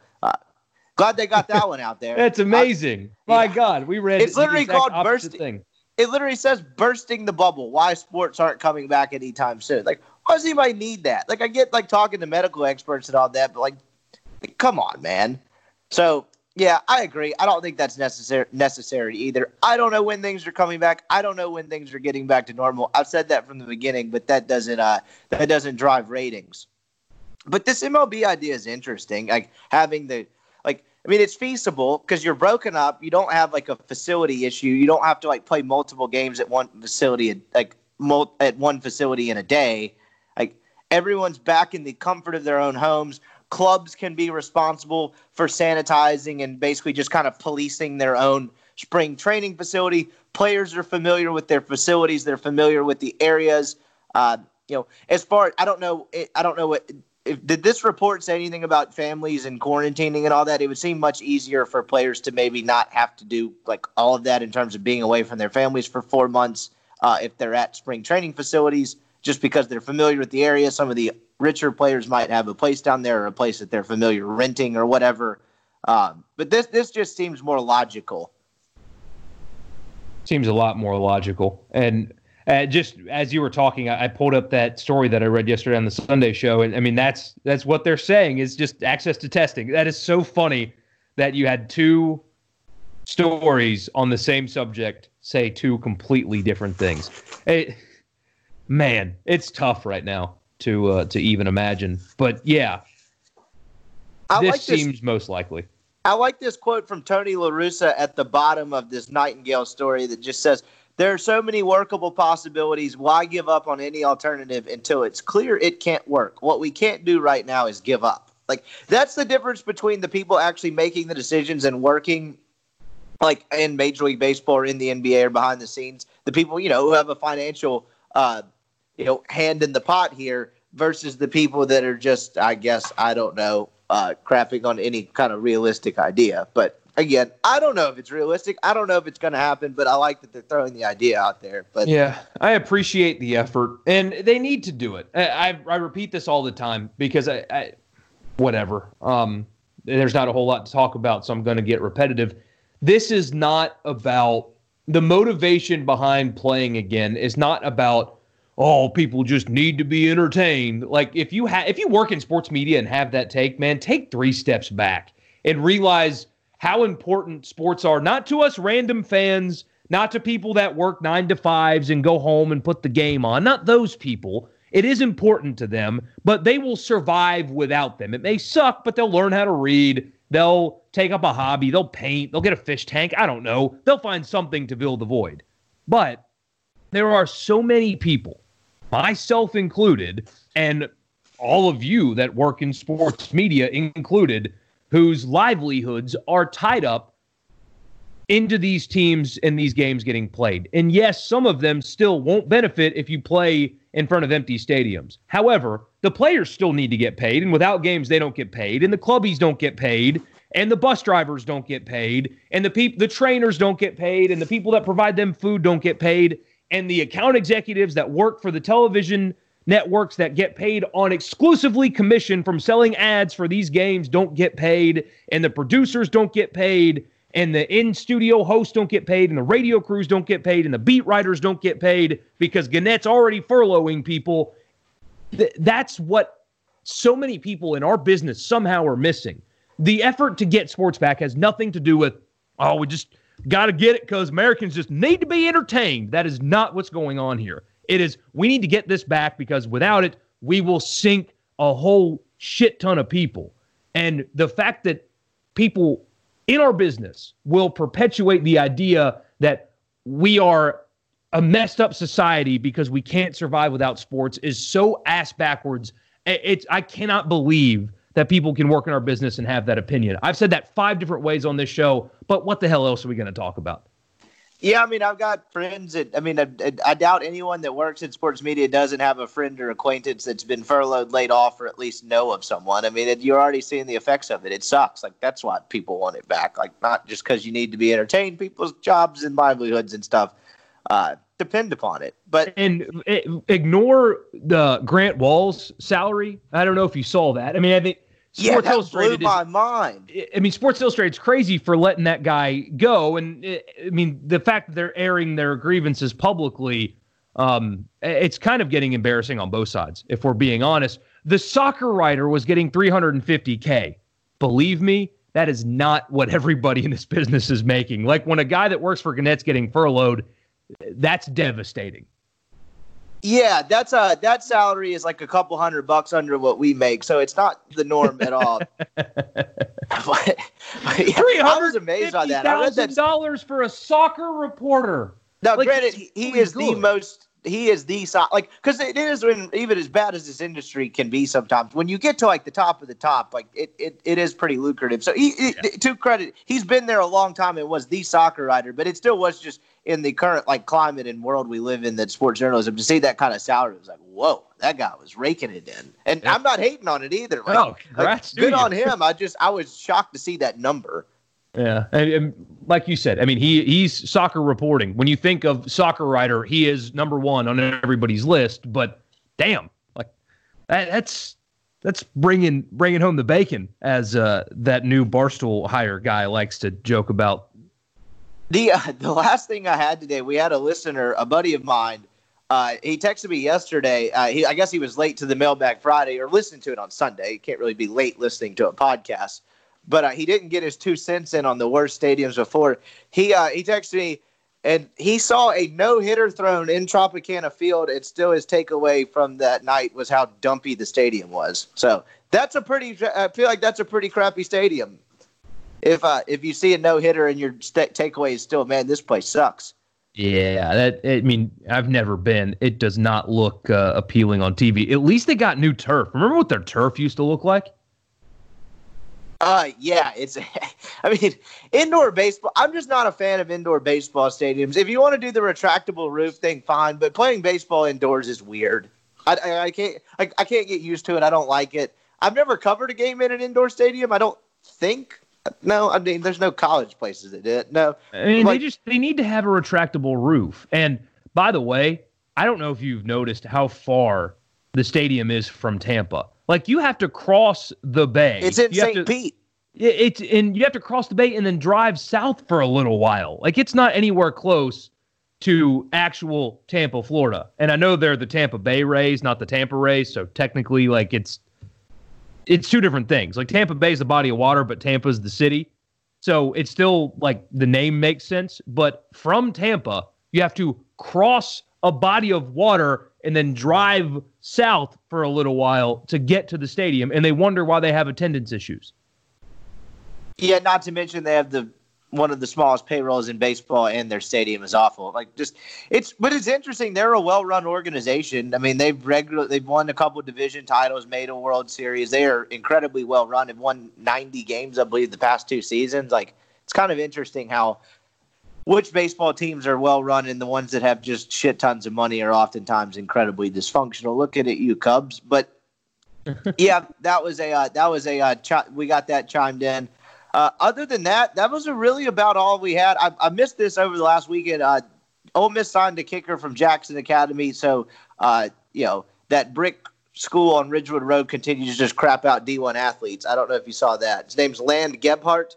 Glad they got that one out there. That's amazing. I, My yeah. God, we read it's literally called bursting. Thing. It literally says bursting the bubble. Why sports aren't coming back anytime soon? Like, why does anybody need that? Like, I get like talking to medical experts and all that, but like, like come on, man. So yeah, I agree. I don't think that's necessary necessary either. I don't know when things are coming back. I don't know when things are getting back to normal. I've said that from the beginning, but that doesn't uh that doesn't drive ratings. But this MLB idea is interesting. Like having the I mean, it's feasible because you're broken up. You don't have like a facility issue. You don't have to like play multiple games at one facility, like mul- at one facility in a day. Like everyone's back in the comfort of their own homes. Clubs can be responsible for sanitizing and basically just kind of policing their own spring training facility. Players are familiar with their facilities. They're familiar with the areas. Uh, you know, as far I don't know, I don't know what if, did this report say anything about families and quarantining and all that? It would seem much easier for players to maybe not have to do like all of that in terms of being away from their families for four months uh, if they're at spring training facilities, just because they're familiar with the area. Some of the richer players might have a place down there or a place that they're familiar renting or whatever. Um, but this this just seems more logical. Seems a lot more logical, and uh, just as you were talking, I, I, pulled up that story that I read yesterday on the Sunday show, and I mean that's that's what they're saying is just access to testing. That is so funny that you had two stories on the same subject say two completely different things. It, man, it's tough right now to uh, to even imagine. But yeah, I this like seems this, most likely. I like this quote from Tony La Russa at the bottom of this Nightingale story that just says there are so many workable possibilities. Why give up on any alternative until it's clear it can't work? What we can't do right now is give up. Like that's the difference between the people actually making the decisions and working like in Major League Baseball or in the NBA or behind the scenes. The people, you know, who have a financial uh, you know, hand in the pot here versus the people that are just, I guess, I don't know, uh, crapping on any kind of realistic idea. But again, I don't know if it's realistic. I don't know if it's going to happen, but I like that they're throwing the idea out there. But yeah, I appreciate the effort, and they need to do it. I I, I repeat this all the time because I, I whatever. Um, there's not a whole lot to talk about, so I'm going to get repetitive. This is not about the motivation behind playing again. Is not about oh, people just need to be entertained. Like if you have if you work in sports media and have that take, man, take three steps back and realize how important sports are, not to us random fans, not to people that work nine to fives and go home and put the game on, not those people. It is important to them, but they will survive without them. It may suck, but they'll learn how to read. They'll take up a hobby. They'll paint. They'll get a fish tank. I don't know. They'll find something to fill the void. But there are so many people myself included, and all of you that work in sports media included, whose livelihoods are tied up into these teams and these games getting played. And yes, some of them still won't benefit if you play in front of empty stadiums. However, the players still need to get paid, and without games, they don't get paid, and the clubbies don't get paid, and the bus drivers don't get paid, and the people, the trainers don't get paid, and the people that provide them food don't get paid and the account executives that work for the television networks that get paid on exclusively commission from selling ads for these games don't get paid, and the producers don't get paid, and the in studio hosts don't get paid, and the radio crews don't get paid, and the beat writers don't get paid because Gannett's already furloughing people. Th- that's what so many people in our business somehow are missing. The effort to get sports back has nothing to do with, oh, we just Got to get it because Americans just need to be entertained. That is not what's going on here. It is, we need to get this back because without it, we will sink a whole shit ton of people. And the fact that people in our business will perpetuate the idea that we are a messed up society because we can't survive without sports is so ass backwards. It's I cannot believe that people can work in our business and have that opinion. I've said that five different ways on this show, but what the hell else are we going to talk about? Yeah, I mean, I've got friends that, I mean, I, I, doubt anyone that works in sports media doesn't have a friend or acquaintance that's been furloughed, laid off, or at least know of someone. I mean, it, you're already seeing the effects of it. It sucks. Like, that's why people want it back. Like, not just because you need to be entertained, people's jobs and livelihoods and stuff uh, depend upon it. But and ignore the Grant Wahl's salary. I don't know if you saw that. I mean, I think Sports yeah, that Illustrated blew my is, mind. I mean, Sports Illustrated's crazy for letting that guy go, and I mean, the fact that they're airing their grievances publicly, um, it's kind of getting embarrassing on both sides. If we're being honest, the soccer writer was getting 350k. Believe me, that is not what everybody in this business is making. Like when a guy that works for Gannett's getting furloughed, that's devastating. Yeah, that's a that salary is like a couple hundred bucks under what we make, so it's not the norm at all. <laughs> <laughs> Three hundred amazed on that. Thousand dollars for a soccer reporter. Now, like, granted, he, he is good. the most. He is the like because it is when even as bad as this industry can be sometimes. When you get to like the top of the top, like it it, it is pretty lucrative. So he, yeah. to credit, he's been there a long time and was the soccer writer, but it still was just in the current like climate and world we live in that sports journalism to see that kind of salary was like whoa that guy was raking it in. And yeah. i'm not hating on it either. Like, oh, congrats like, good on him. I just i was shocked to see that number. Yeah. And, and, like you said i mean he he's soccer reporting. When you think of soccer writer he is number one on everybody's list but damn like that, that's that's bringing bringing home the bacon as uh, that new barstool hire guy likes to joke about the uh, <laughs> the last thing I had today, we had a listener, a buddy of mine. Uh, he texted me yesterday. Uh, he, I guess he was late to the mailbag Friday or listening to it on Sunday. He can't really be late listening to a podcast, but uh, he didn't get his two cents in on the worst stadiums before. He uh, he texted me and he saw a no hitter thrown in Tropicana Field, and still his takeaway from that night was how dumpy the stadium was. So that's a pretty. I feel like that's a pretty crappy stadium if uh, if you see a no hitter and your st- takeaway is still, man, this place sucks. Yeah, that I mean, I've never been. It does not look uh, appealing on TV. At least they got new turf. Remember what their turf used to look like? Uh, yeah, it's. <laughs> I mean, indoor baseball. I'm just not a fan of indoor baseball stadiums. If you want to do the retractable roof thing, fine. But playing baseball indoors is weird. I, I, I can't. I, I can't get used to it. I don't like it. I've never covered a game in an indoor stadium. I don't think. No, I mean, there's no college places that did it. No, I mean, like, they just they need to have a retractable roof. And by the way, I don't know if you've noticed how far the stadium is from Tampa. Like you have to cross the bay. It's in St. Pete. Yeah, It's and you have to cross the bay and then drive south for a little while. Like it's not anywhere close to actual Tampa, Florida. And I know they're the Tampa Bay Rays, not the Tampa Rays. So technically, like it's it's two different things. Like Tampa Bay is the body of water, but Tampa's the city. So it's still like the name makes sense. But from Tampa, you have to cross a body of water and then drive south for a little while to get to the stadium, and they wonder why they have attendance issues. Yeah, not to mention they have the one of the smallest payrolls in baseball, and their stadium is awful. Like just it's, but it's interesting. They're a well-run organization. I mean, they've regular they've won a couple division titles, made a World Series. They are incredibly well run. Have won 90 games, I believe, the past two seasons. Like it's kind of interesting how which baseball teams are well run and the ones that have just shit tons of money are oftentimes incredibly dysfunctional. Look at it, you Cubs. But <laughs> yeah, that was a uh, that was a uh, ch- we got that chimed in. Uh, other than that, that was really about all we had. I, I missed this over the last weekend. Uh, Ole Miss signed a kicker from Jackson Academy, so uh, you know that brick school on Ridgewood Road continues to just crap out D1 athletes. I don't know if you saw that. His name's Land Gebhart.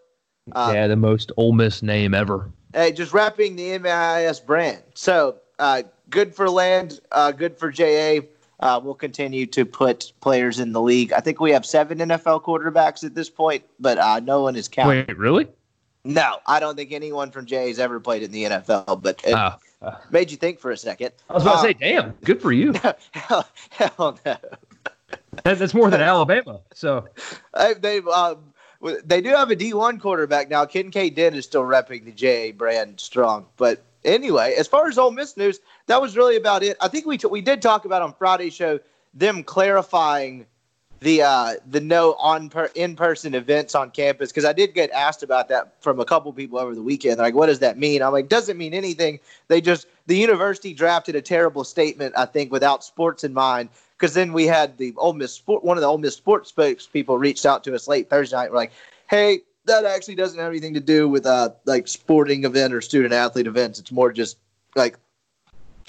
Uh, yeah, the most Ole Miss name ever. Hey, just wrapping the MIS brand. So uh, good for Land, uh, good for JA. Uh, we'll continue to put players in the league. I think we have seven NFL quarterbacks at this point, but uh, no one is counting. Wait, really? No, I don't think anyone from JA has ever played in the NFL, but it uh, made you think for a second. I was about to say, damn, good for you. <laughs> hell, hell no. That's more than Alabama. So they've um, they do have a D1 quarterback now. Kinkead Dent is still repping the JA brand strong. But anyway, as far as Ole Miss news, that was really about it. I think we t- we did talk about on Friday's show them clarifying the uh, the no on per- in person events on campus because I did get asked about that from a couple people over the weekend. They're like, what does that mean? I'm like, doesn't mean anything. They just the university drafted a terrible statement, I think, without sports in mind. Because then we had the Ole Miss sport, one of the Ole Miss sports folks people reached out to us late Thursday night. We're like, hey, that actually doesn't have anything to do with uh like sporting event or student athlete events. It's more just like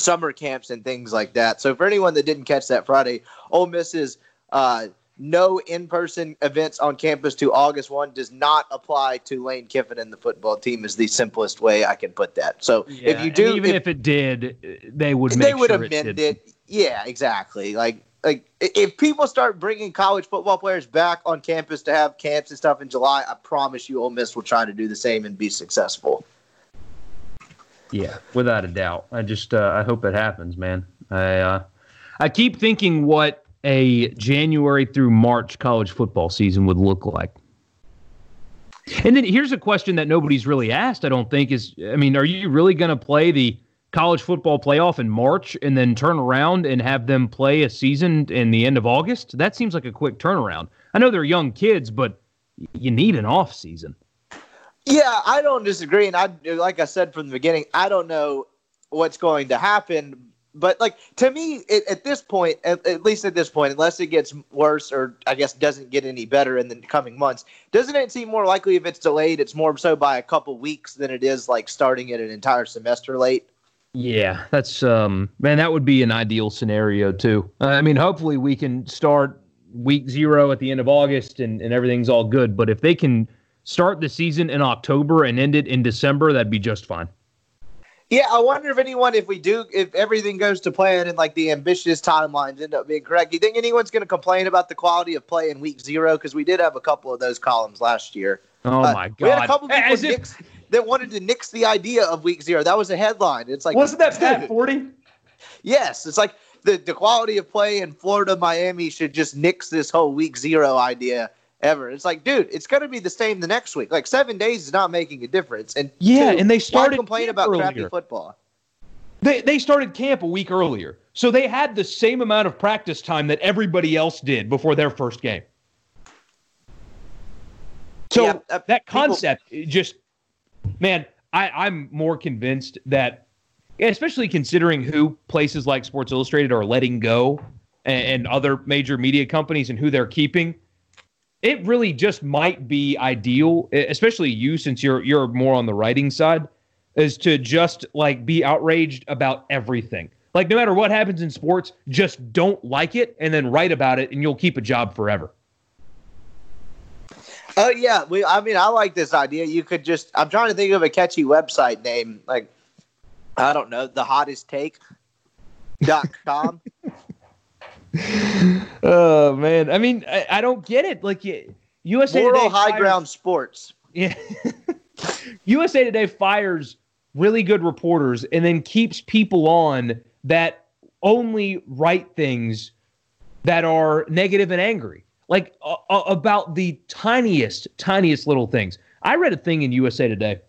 summer camps and things like that. So for anyone that didn't catch that Friday, Ole Miss's uh, no in-person events on campus to August one does not apply to Lane Kiffin and the football team. Is the simplest way I can put that. So yeah, if you do, even if, if, it did, they would they would sure amend it, it. Yeah, exactly. Like like if people start bringing college football players back on campus to have camps and stuff in July, I promise you, Ole Miss will try to do the same and be successful. Yeah, without a doubt. I just uh, I hope it happens, man. I uh, I keep thinking what a January through March college football season would look like. And then here's a question that nobody's really asked. I don't think is I mean, are you really going to play the college football playoff in March and then turn around and have them play a season in the end of August? That seems like a quick turnaround. I know they're young kids, but you need an off season. Yeah, I don't disagree, and I like I said from the beginning, I don't know what's going to happen. But like to me, it, at this point, at, at, least at this point, unless it gets worse or I guess doesn't get any better in the coming months, doesn't it seem more likely if it's delayed? It's more so by a couple weeks than it is like starting it an entire semester late. Yeah, that's um man, that would be an ideal scenario too. Uh, I mean, hopefully we can start week zero at the end of August and, and everything's all good. But if they can start the season in October and end it in December, that'd be just fine. Yeah, I wonder if anyone, if we do, if everything goes to plan and like the ambitious timelines end up being correct, do you think anyone's going to complain about the quality of play in week zero? Because we did have a couple of those columns last year. Oh uh, my god! We had a couple people As nix, that wanted to nix the idea of week zero. That was a headline. It's like wasn't that Pat Forde? Yes, it's like the the quality of play in Florida, Miami should just nix this whole week zero idea ever. It's like, dude, it's going to be the same the next week. Like seven days is not making a difference. And yeah, two, and they started complain about earlier. crappy football. They they started camp a week earlier. So they had the same amount of practice time that everybody else did before their first game. So yeah, uh, that concept people- just man, I, I'm more convinced that especially considering who places like Sports Illustrated are letting go and, and other major media companies and who they're keeping it really just might be ideal, especially you since you're you're more on the writing side, is to just like be outraged about everything. Like no matter what happens in sports, just don't like it and then write about it and you'll keep a job forever. Oh yeah, we I mean I like this idea. You could just I'm trying to think of a catchy website name like I don't know, the hottest take dot com. <laughs> oh man, I mean, I, I, don't get it. Like USA Moral Today high fires, ground sports. Yeah, <laughs> USA Today fires really good reporters and then keeps people on that only write things that are negative and angry, like uh, about the tiniest, tiniest little things. I read a thing in USA Today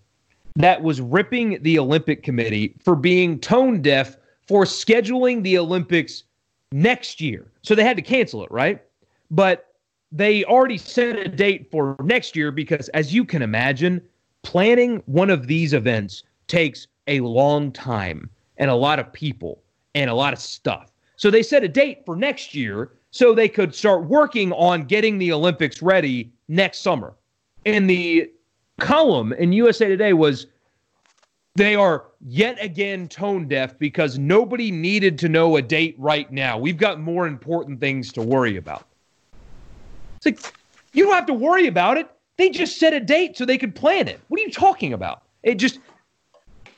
that was ripping the Olympic Committee for being tone deaf for scheduling the Olympics next year. So they had to cancel it, right? But they already set a date for next year because, as you can imagine, planning one of these events takes a long time and a lot of people and a lot of stuff. So they set a date for next year so they could start working on getting the Olympics ready next summer. And the column in USA Today was they are yet again tone deaf because nobody needed to know a date right now. We've got more important things to worry about. It's like, you don't have to worry about it. They just set a date so they could plan it. What are you talking about? It just,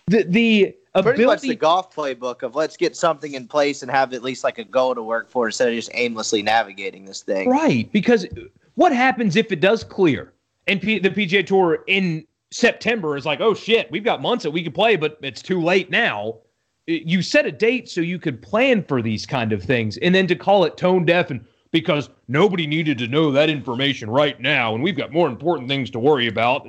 the, the, Ability. Pretty much the golf playbook of let's get something in place and have at least like a goal to work for instead of just aimlessly navigating this thing. Right. Because what happens if it does clear and P- the PGA Tour in September is like, oh shit, we've got months that we could play, but it's too late now. You set a date so you could plan for these kind of things, and then to call it tone deaf and because nobody needed to know that information right now, and we've got more important things to worry about.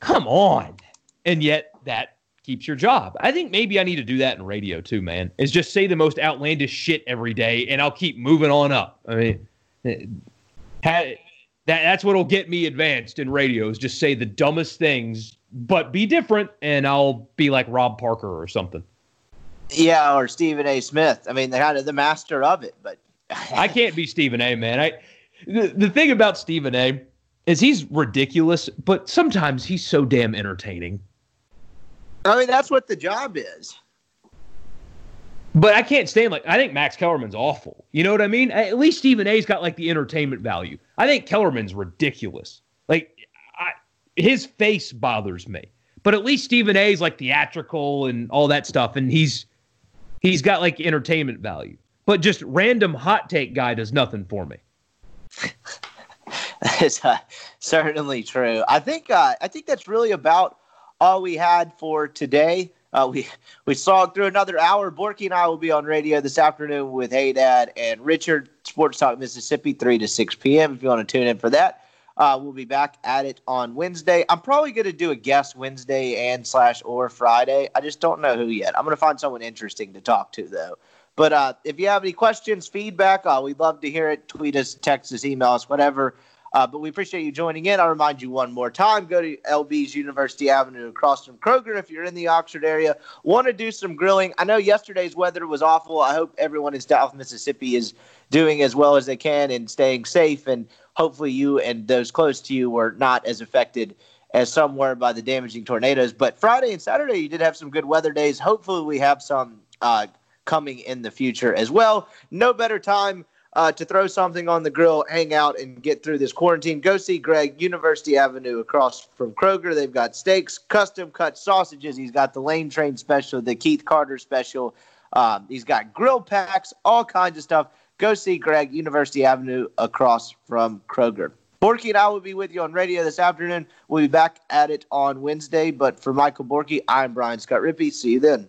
Come on, and yet that keeps your job. I think maybe I need to do that in radio too, man. Is just say the most outlandish shit every day, and I'll keep moving on up. I mean, had that that's what'll get me advanced in radio is just say the dumbest things, but be different, and I'll be like Rob Parker or something. Yeah, or Stephen A. Smith. I mean, they're kind of the master of it, but <laughs> I can't be Stephen A. Man, I the, the thing about Stephen A. is he's ridiculous, but sometimes he's so damn entertaining. I mean, that's what the job is. But I can't stand like I think Max Kellerman's awful. You know what I mean? At least Stephen A's got like the entertainment value. I think Kellerman's ridiculous. Like I, his face bothers me. But at least Stephen A's like theatrical and all that stuff, and he's he's got like entertainment value. But just random hot take guy does nothing for me. <laughs> is uh, certainly true. I think uh, I think that's really about all we had for today. Uh, we we saw through another hour. Borky and I will be on radio this afternoon with Hey Dad and Richard, Sports Talk Mississippi, 3 to 6 p.m. If you want to tune in for that, uh, we'll be back at it on Wednesday. I'm probably going to do a guest Wednesday and slash or Friday. I just don't know who yet. I'm going to find someone interesting to talk to, though. But uh, if you have any questions, feedback, uh, we'd love to hear it. Tweet us, text us, email us, whatever. Uh, but we appreciate you joining in. I'll remind you one more time go to LB's University Avenue across from Kroger if you're in the Oxford area. Want to do some grilling? I know yesterday's weather was awful. I hope everyone in South Mississippi is doing as well as they can and staying safe. And hopefully, you and those close to you were not as affected as some were by the damaging tornadoes. But Friday and Saturday, you did have some good weather days. Hopefully, we have some uh, coming in the future as well. No better time uh, to throw something on the grill, hang out, and get through this quarantine, go see Greg, University Avenue across from Kroger. They've got steaks, custom cut sausages. He's got the Lane Train special, the Keith Carter special. Um, he's got grill packs, all kinds of stuff. Go see Greg, University Avenue across from Kroger. Borky and I will be with you on radio this afternoon. We'll be back at it on Wednesday. But for Michael Borky, I'm Brian Scott Rippey. See you then.